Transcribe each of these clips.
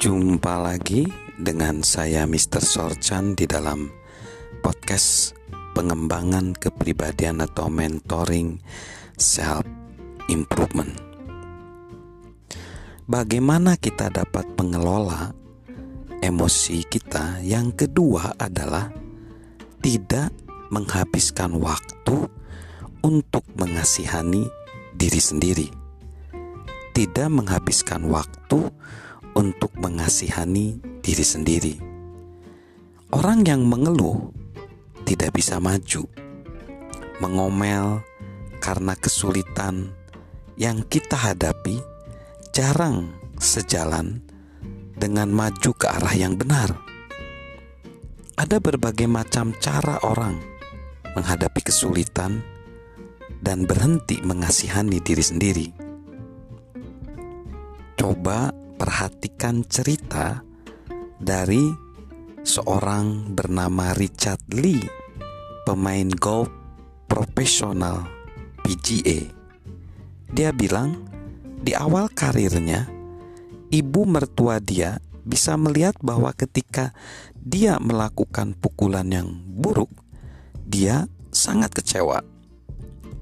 Jumpa lagi dengan saya Mr. Sorchan di dalam podcast pengembangan kepribadian atau mentoring self improvement. Bagaimana kita dapat mengelola emosi kita? Yang kedua adalah tidak menghabiskan waktu untuk mengasihani diri sendiri. Tidak menghabiskan waktu untuk mengasihani diri sendiri. Orang yang mengeluh tidak bisa maju, mengomel karena kesulitan yang kita hadapi jarang sejalan dengan maju ke arah yang benar. Ada berbagai macam cara orang menghadapi kesulitan dan berhenti mengasihani diri sendiri. Coba perhatikan cerita dari seorang bernama Richard Lee, pemain golf profesional PGA. Dia bilang, di awal karirnya, ibu mertua dia bisa melihat bahwa ketika dia melakukan pukulan yang buruk, dia sangat kecewa.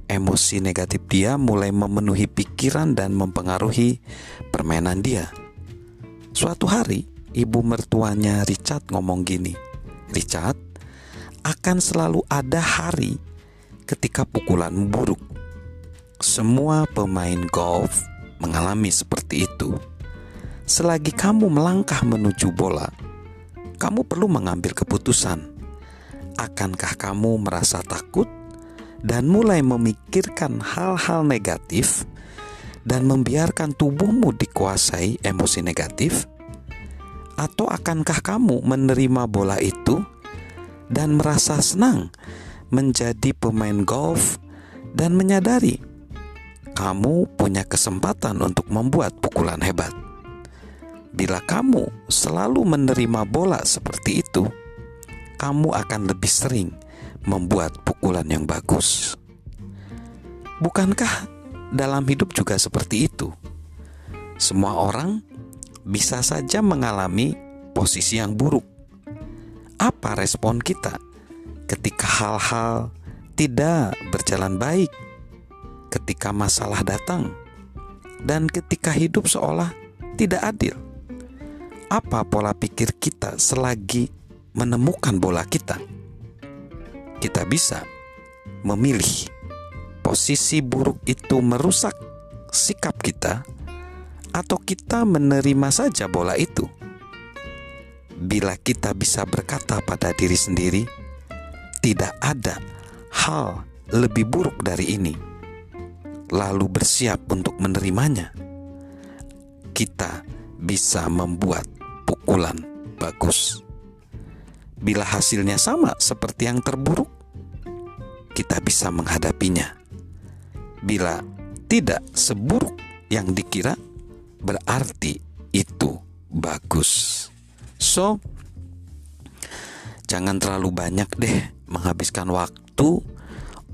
Emosi negatif dia mulai memenuhi pikiran dan mempengaruhi permainan dia. Suatu hari, ibu mertuanya Richard ngomong gini, "Richard, akan selalu ada hari ketika pukulan buruk. Semua pemain golf mengalami seperti itu. Selagi kamu melangkah menuju bola, kamu perlu mengambil keputusan. Akankah kamu merasa takut dan mulai memikirkan hal-hal negatif?" Dan membiarkan tubuhmu dikuasai emosi negatif? Atau akankah kamu menerima bola itu dan merasa senang menjadi pemain golf dan menyadari kamu punya kesempatan untuk membuat pukulan hebat? Bila kamu selalu menerima bola seperti itu, kamu akan lebih sering membuat pukulan yang bagus. Bukankah dalam hidup juga seperti itu. Semua orang bisa saja mengalami posisi yang buruk. Apa respon kita ketika hal-hal tidak berjalan baik, ketika masalah datang, dan ketika hidup seolah tidak adil? Apa pola pikir kita selagi menemukan bola kita? Kita bisa memilih posisi buruk itu merusak sikap kita, atau kita menerima saja bola itu. Bila kita bisa berkata pada diri sendiri, "Tidak ada hal lebih buruk dari ini," lalu bersiap untuk menerimanya, kita bisa membuat pukulan bagus. Bila hasilnya sama seperti yang terburuk, kita bisa menghadapinya Bila tidak seburuk yang dikira, berarti itu bagus. So, jangan terlalu banyak deh menghabiskan waktu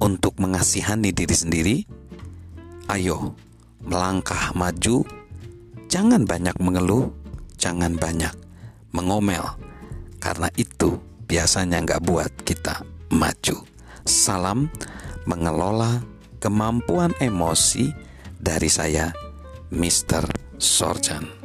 untuk mengasihani diri sendiri. Ayo, melangkah maju. Jangan banyak mengeluh, jangan banyak mengomel, karena itu biasanya nggak buat kita maju. Salam mengelola kemampuan emosi dari saya, Mr. Sorjan.